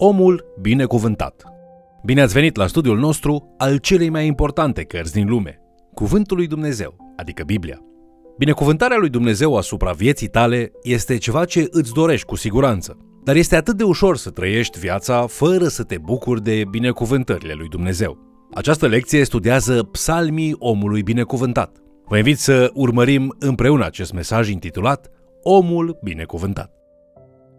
Omul binecuvântat. Bine ați venit la studiul nostru al celei mai importante cărți din lume, Cuvântul lui Dumnezeu, adică Biblia. Binecuvântarea lui Dumnezeu asupra vieții tale este ceva ce îți dorești cu siguranță, dar este atât de ușor să trăiești viața fără să te bucuri de binecuvântările lui Dumnezeu. Această lecție studiază psalmii omului binecuvântat. Vă invit să urmărim împreună acest mesaj intitulat Omul binecuvântat.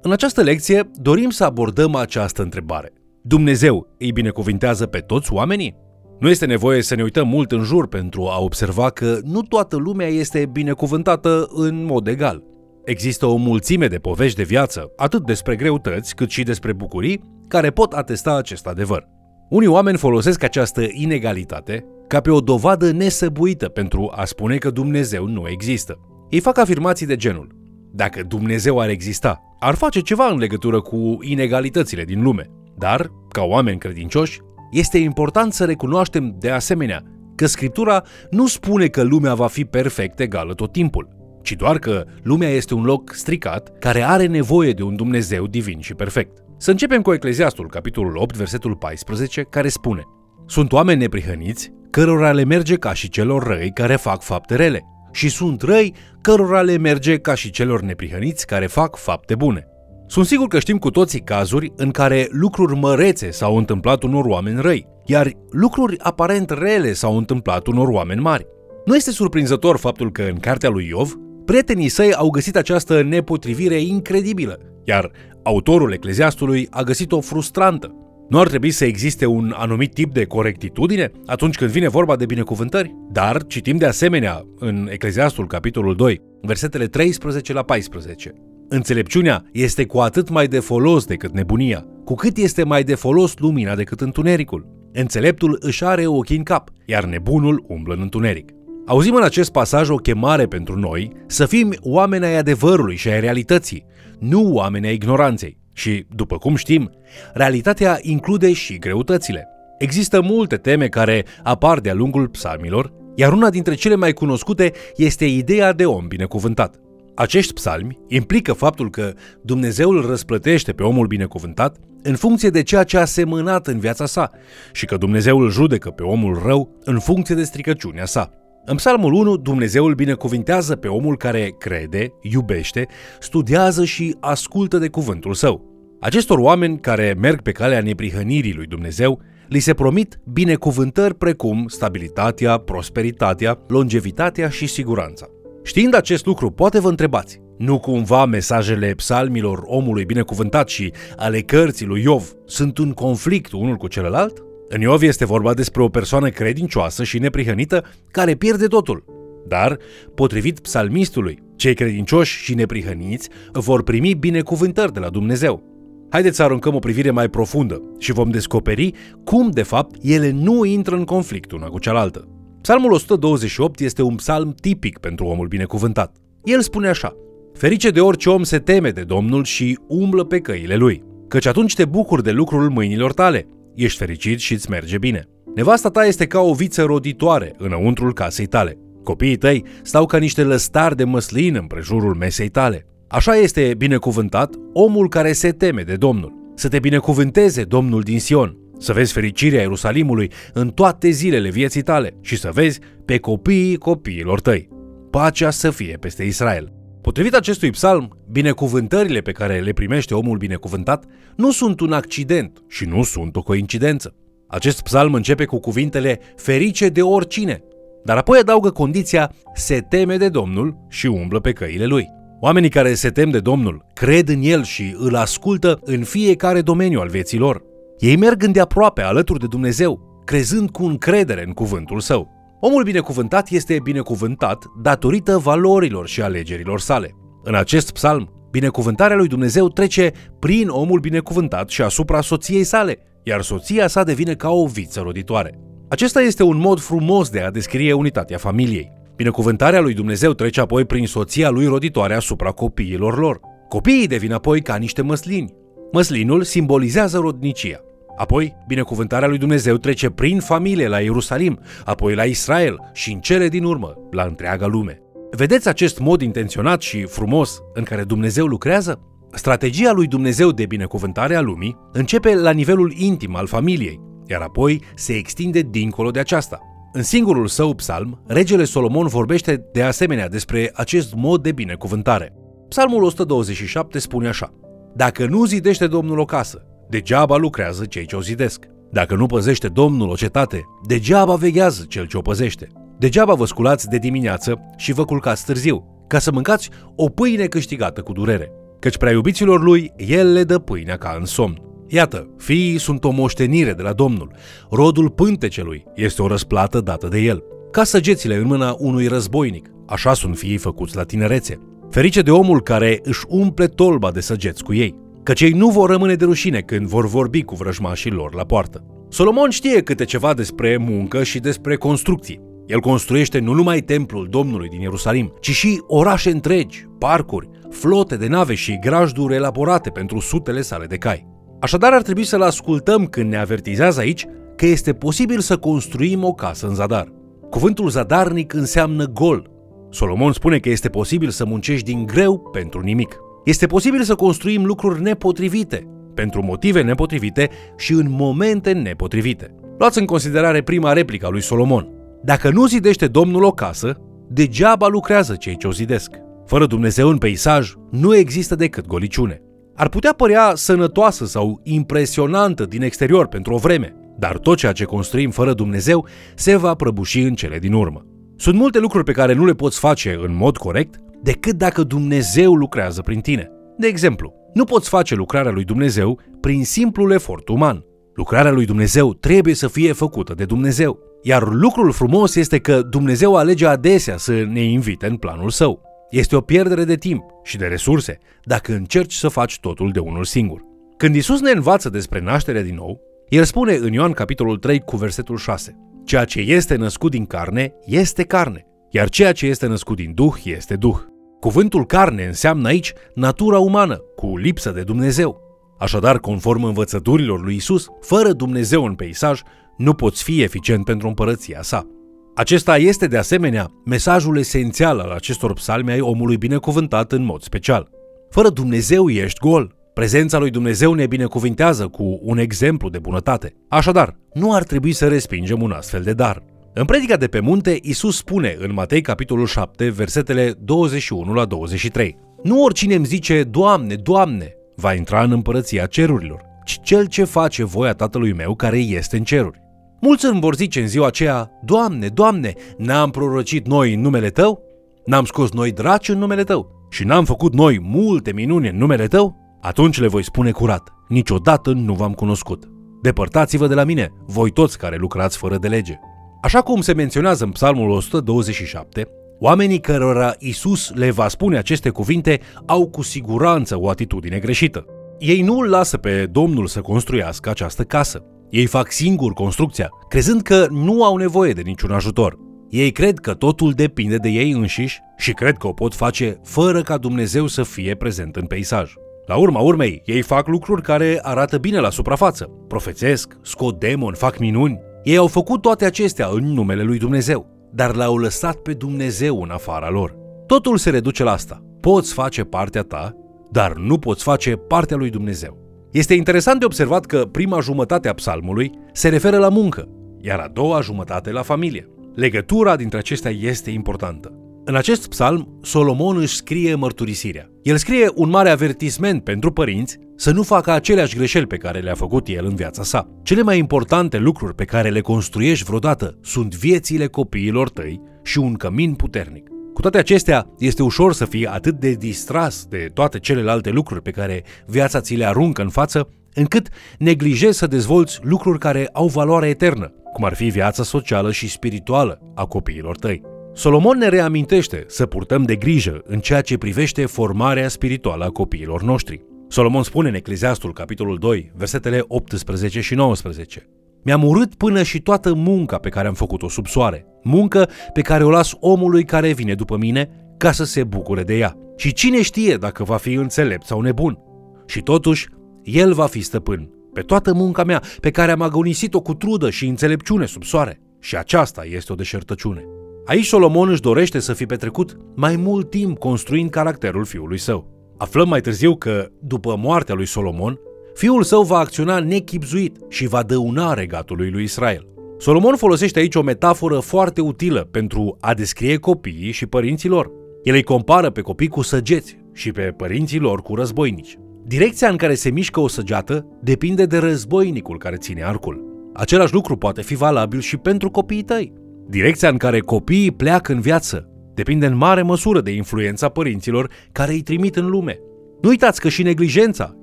În această lecție dorim să abordăm această întrebare. Dumnezeu îi binecuvintează pe toți oamenii? Nu este nevoie să ne uităm mult în jur pentru a observa că nu toată lumea este binecuvântată în mod egal. Există o mulțime de povești de viață, atât despre greutăți cât și despre bucurii, care pot atesta acest adevăr. Unii oameni folosesc această inegalitate ca pe o dovadă nesăbuită pentru a spune că Dumnezeu nu există. Ei fac afirmații de genul dacă Dumnezeu ar exista, ar face ceva în legătură cu inegalitățile din lume. Dar, ca oameni credincioși, este important să recunoaștem de asemenea că Scriptura nu spune că lumea va fi perfect egală tot timpul, ci doar că lumea este un loc stricat care are nevoie de un Dumnezeu divin și perfect. Să începem cu Ecleziastul, capitolul 8, versetul 14, care spune Sunt oameni neprihăniți, cărora le merge ca și celor răi care fac fapte rele, și sunt răi cărora le merge ca și celor neprihăniți care fac fapte bune. Sunt sigur că știm cu toții cazuri în care lucruri mărețe s-au întâmplat unor oameni răi, iar lucruri aparent rele s-au întâmplat unor oameni mari. Nu este surprinzător faptul că în cartea lui Iov, prietenii săi au găsit această nepotrivire incredibilă, iar autorul Ecleziastului a găsit-o frustrantă. Nu ar trebui să existe un anumit tip de corectitudine atunci când vine vorba de binecuvântări? Dar citim de asemenea în Ecleziastul, capitolul 2, versetele 13 la 14. Înțelepciunea este cu atât mai de folos decât nebunia, cu cât este mai de folos lumina decât întunericul. Înțeleptul își are ochii în cap, iar nebunul umblă în întuneric. Auzim în acest pasaj o chemare pentru noi să fim oameni ai adevărului și ai realității, nu oameni ai ignoranței. Și, după cum știm, realitatea include și greutățile. Există multe teme care apar de-a lungul psalmilor, iar una dintre cele mai cunoscute este ideea de om binecuvântat. Acești psalmi implică faptul că Dumnezeu îl răsplătește pe omul binecuvântat în funcție de ceea ce a semănat în viața sa și că Dumnezeu îl judecă pe omul rău în funcție de stricăciunea sa. În Psalmul 1, Dumnezeu îl binecuvintează pe omul care crede, iubește, studiază și ascultă de cuvântul său. Acestor oameni care merg pe calea neprihănirii lui Dumnezeu, li se promit binecuvântări precum stabilitatea, prosperitatea, longevitatea și siguranța. Știind acest lucru, poate vă întrebați, nu cumva mesajele psalmilor omului binecuvântat și ale cărții lui Iov sunt în conflict unul cu celălalt? În Iov este vorba despre o persoană credincioasă și neprihănită care pierde totul. Dar, potrivit psalmistului, cei credincioși și neprihăniți vor primi binecuvântări de la Dumnezeu. Haideți să aruncăm o privire mai profundă și vom descoperi cum, de fapt, ele nu intră în conflict una cu cealaltă. Psalmul 128 este un psalm tipic pentru omul binecuvântat. El spune așa, Ferice de orice om se teme de Domnul și umblă pe căile lui, căci atunci te bucuri de lucrul mâinilor tale, ești fericit și îți merge bine. Nevasta ta este ca o viță roditoare înăuntrul casei tale. Copiii tăi stau ca niște lăstari de măslin în prejurul mesei tale. Așa este binecuvântat omul care se teme de Domnul. Să te binecuvânteze Domnul din Sion, să vezi fericirea Ierusalimului în toate zilele vieții tale și să vezi pe copiii copiilor tăi. Pacea să fie peste Israel. Potrivit acestui psalm, binecuvântările pe care le primește omul binecuvântat nu sunt un accident și nu sunt o coincidență. Acest psalm începe cu cuvintele ferice de oricine, dar apoi adaugă condiția se teme de Domnul și umblă pe căile lui. Oamenii care se tem de Domnul cred în El și îl ascultă în fiecare domeniu al vieții lor. Ei merg îndeaproape alături de Dumnezeu, crezând cu încredere în cuvântul său. Omul binecuvântat este binecuvântat datorită valorilor și alegerilor sale. În acest psalm, binecuvântarea lui Dumnezeu trece prin omul binecuvântat și asupra soției sale, iar soția sa devine ca o viță roditoare. Acesta este un mod frumos de a descrie unitatea familiei. Binecuvântarea lui Dumnezeu trece apoi prin soția lui roditoare asupra copiilor lor. Copiii devin apoi ca niște măslini. Măslinul simbolizează rodnicia. Apoi, binecuvântarea lui Dumnezeu trece prin familie la Ierusalim, apoi la Israel și în cele din urmă la întreaga lume. Vedeți acest mod intenționat și frumos în care Dumnezeu lucrează? Strategia lui Dumnezeu de binecuvântare a lumii începe la nivelul intim al familiei, iar apoi se extinde dincolo de aceasta. În singurul său psalm, regele Solomon vorbește de asemenea despre acest mod de binecuvântare. Psalmul 127 spune așa: Dacă nu zidește Domnul o casă, degeaba lucrează cei ce o zidesc. Dacă nu păzește Domnul o cetate, degeaba veghează cel ce o păzește. Degeaba vă sculați de dimineață și vă culcați târziu, ca să mâncați o pâine câștigată cu durere. Căci prea iubiților lui, el le dă pâinea ca în somn. Iată, fiii sunt o moștenire de la Domnul. Rodul pântecelui este o răsplată dată de el. Ca săgețile în mâna unui războinic, așa sunt fiii făcuți la tinerețe. Ferice de omul care își umple tolba de săgeți cu ei, căci ei nu vor rămâne de rușine când vor vorbi cu vrăjmașii lor la poartă. Solomon știe câte ceva despre muncă și despre construcții. El construiește nu numai templul Domnului din Ierusalim, ci și orașe întregi, parcuri, flote de nave și grajduri elaborate pentru sutele sale de cai. Așadar ar trebui să-l ascultăm când ne avertizează aici că este posibil să construim o casă în zadar. Cuvântul zadarnic înseamnă gol. Solomon spune că este posibil să muncești din greu pentru nimic. Este posibil să construim lucruri nepotrivite, pentru motive nepotrivite și în momente nepotrivite. Luați în considerare prima replică a lui Solomon. Dacă nu zidește Domnul o casă, degeaba lucrează cei ce o zidesc. Fără Dumnezeu în peisaj, nu există decât goliciune. Ar putea părea sănătoasă sau impresionantă din exterior pentru o vreme, dar tot ceea ce construim fără Dumnezeu se va prăbuși în cele din urmă. Sunt multe lucruri pe care nu le poți face în mod corect decât dacă Dumnezeu lucrează prin tine. De exemplu, nu poți face lucrarea lui Dumnezeu prin simplul efort uman. Lucrarea lui Dumnezeu trebuie să fie făcută de Dumnezeu. Iar lucrul frumos este că Dumnezeu alege adesea să ne invite în planul său. Este o pierdere de timp și de resurse dacă încerci să faci totul de unul singur. Când Isus ne învață despre nașterea din nou, el spune în Ioan capitolul 3 cu versetul 6 Ceea ce este născut din carne este carne, iar ceea ce este născut din Duh este Duh. Cuvântul carne înseamnă aici natura umană, cu lipsă de Dumnezeu. Așadar, conform învățăturilor lui Isus, fără Dumnezeu în peisaj, nu poți fi eficient pentru împărăția sa. Acesta este, de asemenea, mesajul esențial al acestor psalmi ai omului binecuvântat în mod special. Fără Dumnezeu ești gol. Prezența lui Dumnezeu ne binecuvintează cu un exemplu de bunătate. Așadar, nu ar trebui să respingem un astfel de dar. În predica de pe munte, Isus spune în Matei capitolul 7, versetele 21 la 23. Nu oricine îmi zice, Doamne, Doamne, va intra în împărăția cerurilor, ci cel ce face voia Tatălui meu care este în ceruri. Mulți îmi vor zice în ziua aceea, Doamne, Doamne, n-am prorocit noi în numele Tău? N-am scos noi draci în numele Tău? Și n-am făcut noi multe minuni în numele Tău? Atunci le voi spune curat, niciodată nu v-am cunoscut. Depărtați-vă de la mine, voi toți care lucrați fără de lege. Așa cum se menționează în Psalmul 127, oamenii cărora Isus le va spune aceste cuvinte au cu siguranță o atitudine greșită. Ei nu îl lasă pe Domnul să construiască această casă. Ei fac singur construcția, crezând că nu au nevoie de niciun ajutor. Ei cred că totul depinde de ei înșiși și cred că o pot face fără ca Dumnezeu să fie prezent în peisaj. La urma urmei, ei fac lucruri care arată bine la suprafață. Profețesc, scot demon, fac minuni. Ei au făcut toate acestea în numele lui Dumnezeu, dar l-au lăsat pe Dumnezeu în afara lor. Totul se reduce la asta. Poți face partea ta, dar nu poți face partea lui Dumnezeu. Este interesant de observat că prima jumătate a psalmului se referă la muncă, iar a doua jumătate la familie. Legătura dintre acestea este importantă. În acest psalm, Solomon își scrie mărturisirea. El scrie un mare avertisment pentru părinți să nu facă aceleași greșeli pe care le-a făcut el în viața sa. Cele mai importante lucruri pe care le construiești vreodată sunt viețile copiilor tăi și un cămin puternic. Cu toate acestea, este ușor să fii atât de distras de toate celelalte lucruri pe care viața ți le aruncă în față, încât neglijezi să dezvolți lucruri care au valoare eternă, cum ar fi viața socială și spirituală a copiilor tăi. Solomon ne reamintește să purtăm de grijă în ceea ce privește formarea spirituală a copiilor noștri. Solomon spune în Ecleziastul, capitolul 2, versetele 18 și 19. Mi-am urât până și toată munca pe care am făcut-o sub soare, muncă pe care o las omului care vine după mine ca să se bucure de ea. Și cine știe dacă va fi înțelept sau nebun. Și totuși, el va fi stăpân pe toată munca mea pe care am agonisit-o cu trudă și înțelepciune sub soare. Și aceasta este o deșertăciune. Aici Solomon își dorește să fi petrecut mai mult timp construind caracterul fiului său. Aflăm mai târziu că, după moartea lui Solomon, fiul său va acționa nechipzuit și va dăuna regatului lui Israel. Solomon folosește aici o metaforă foarte utilă pentru a descrie copiii și părinții lor. El îi compară pe copii cu săgeți și pe părinții lor cu războinici. Direcția în care se mișcă o săgeată depinde de războinicul care ține arcul. Același lucru poate fi valabil și pentru copiii tăi. Direcția în care copiii pleacă în viață depinde în mare măsură de influența părinților care îi trimit în lume. Nu uitați că și neglijența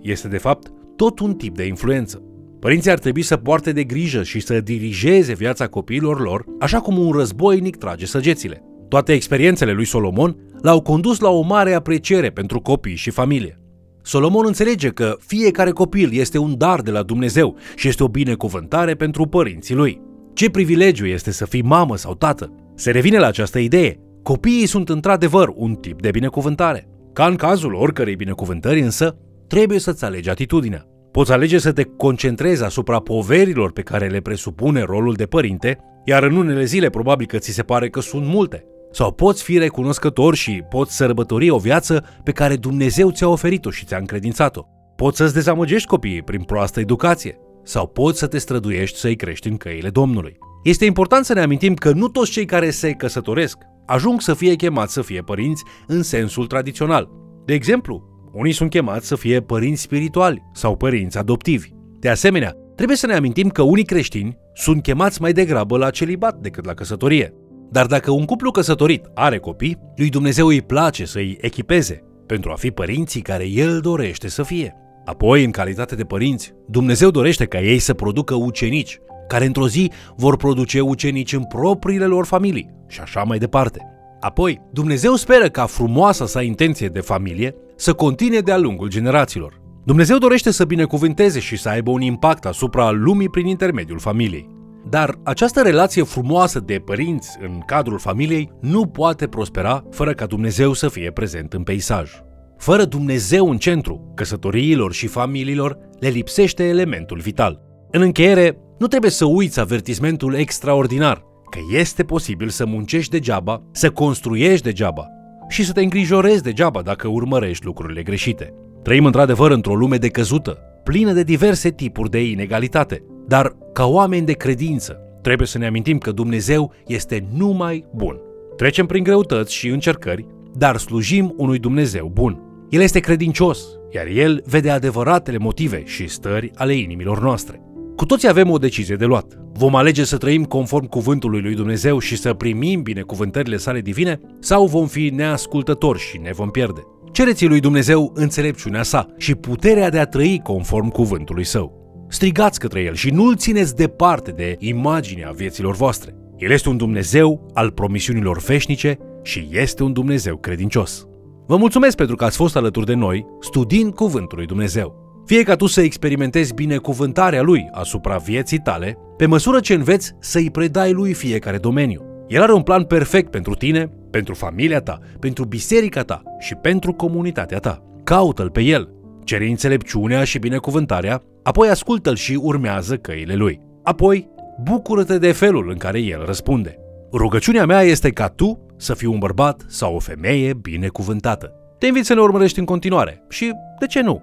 este de fapt tot un tip de influență. Părinții ar trebui să poarte de grijă și să dirigeze viața copiilor lor, așa cum un războinic trage săgețile. Toate experiențele lui Solomon l-au condus la o mare apreciere pentru copii și familie. Solomon înțelege că fiecare copil este un dar de la Dumnezeu și este o binecuvântare pentru părinții lui. Ce privilegiu este să fii mamă sau tată? Se revine la această idee. Copiii sunt într-adevăr un tip de binecuvântare. Ca în cazul oricărei binecuvântări însă, trebuie să-ți alegi atitudinea. Poți alege să te concentrezi asupra poverilor pe care le presupune rolul de părinte, iar în unele zile probabil că ți se pare că sunt multe. Sau poți fi recunoscător și poți sărbători o viață pe care Dumnezeu ți-a oferit-o și ți-a încredințat-o. Poți să-ți dezamăgești copiii prin proastă educație sau poți să te străduiești să-i crești în căile Domnului. Este important să ne amintim că nu toți cei care se căsătoresc ajung să fie chemați să fie părinți în sensul tradițional. De exemplu, unii sunt chemați să fie părinți spirituali sau părinți adoptivi. De asemenea, trebuie să ne amintim că unii creștini sunt chemați mai degrabă la celibat decât la căsătorie. Dar dacă un cuplu căsătorit are copii, lui Dumnezeu îi place să îi echipeze pentru a fi părinții care El dorește să fie. Apoi, în calitate de părinți, Dumnezeu dorește ca ei să producă ucenici, care într-o zi vor produce ucenici în propriile lor familii și așa mai departe. Apoi, Dumnezeu speră ca frumoasa sa intenție de familie să continue de-a lungul generațiilor. Dumnezeu dorește să binecuvânteze și să aibă un impact asupra lumii prin intermediul familiei. Dar această relație frumoasă de părinți în cadrul familiei nu poate prospera fără ca Dumnezeu să fie prezent în peisaj. Fără Dumnezeu în centru, căsătoriilor și familiilor le lipsește elementul vital. În încheiere, nu trebuie să uiți avertismentul extraordinar că este posibil să muncești degeaba, să construiești degeaba și să te îngrijorezi degeaba dacă urmărești lucrurile greșite. Trăim într-adevăr într-o lume decăzută, plină de diverse tipuri de inegalitate, dar ca oameni de credință trebuie să ne amintim că Dumnezeu este numai bun. Trecem prin greutăți și încercări, dar slujim unui Dumnezeu bun. El este credincios, iar El vede adevăratele motive și stări ale inimilor noastre. Cu toții avem o decizie de luat. Vom alege să trăim conform cuvântului lui Dumnezeu și să primim binecuvântările sale divine sau vom fi neascultători și ne vom pierde. Cereți lui Dumnezeu înțelepciunea sa și puterea de a trăi conform cuvântului său. Strigați către el și nu-l țineți departe de imaginea vieților voastre. El este un Dumnezeu al promisiunilor veșnice și este un Dumnezeu credincios. Vă mulțumesc pentru că ați fost alături de noi studiind Cuvântul lui Dumnezeu. Fie ca tu să experimentezi binecuvântarea Lui asupra vieții tale, pe măsură ce înveți să-i predai Lui fiecare domeniu. El are un plan perfect pentru tine, pentru familia ta, pentru biserica ta și pentru comunitatea ta. Caută-L pe El, cere înțelepciunea și binecuvântarea, apoi ascultă-L și urmează căile Lui. Apoi, bucură-te de felul în care El răspunde. Rugăciunea mea este ca tu să fii un bărbat sau o femeie binecuvântată. Te invit să ne urmărești în continuare și, de ce nu,